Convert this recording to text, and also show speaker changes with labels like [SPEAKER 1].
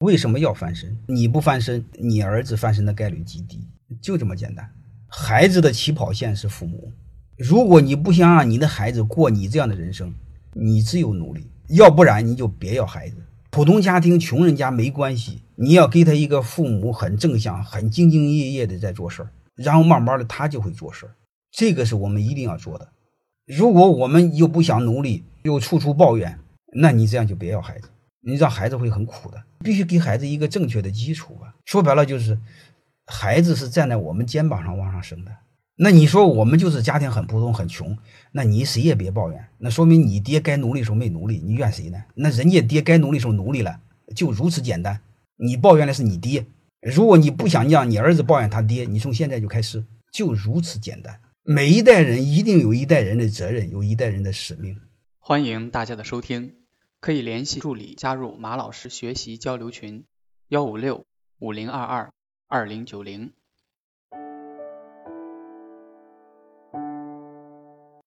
[SPEAKER 1] 为什么要翻身？你不翻身，你儿子翻身的概率极低，就这么简单。孩子的起跑线是父母。如果你不想让你的孩子过你这样的人生，你只有努力，要不然你就别要孩子。普通家庭、穷人家没关系，你要给他一个父母很正向、很兢兢业业的在做事儿，然后慢慢的他就会做事儿。这个是我们一定要做的。如果我们又不想努力，又处处抱怨，那你这样就别要孩子，你让孩子会很苦的。必须给孩子一个正确的基础吧。说白了就是，孩子是站在我们肩膀上往上升的。那你说我们就是家庭很普通很穷，那你谁也别抱怨，那说明你爹该努力时候没努力，你怨谁呢？那人家爹该努力时候努力了，就如此简单。你抱怨的是你爹，如果你不想让你儿子抱怨他爹，你从现在就开始，就如此简单。每一代人一定有一代人的责任，有一代人的使命。
[SPEAKER 2] 欢迎大家的收听，可以联系助理加入马老师学习交流群幺五六五零二二二零九零。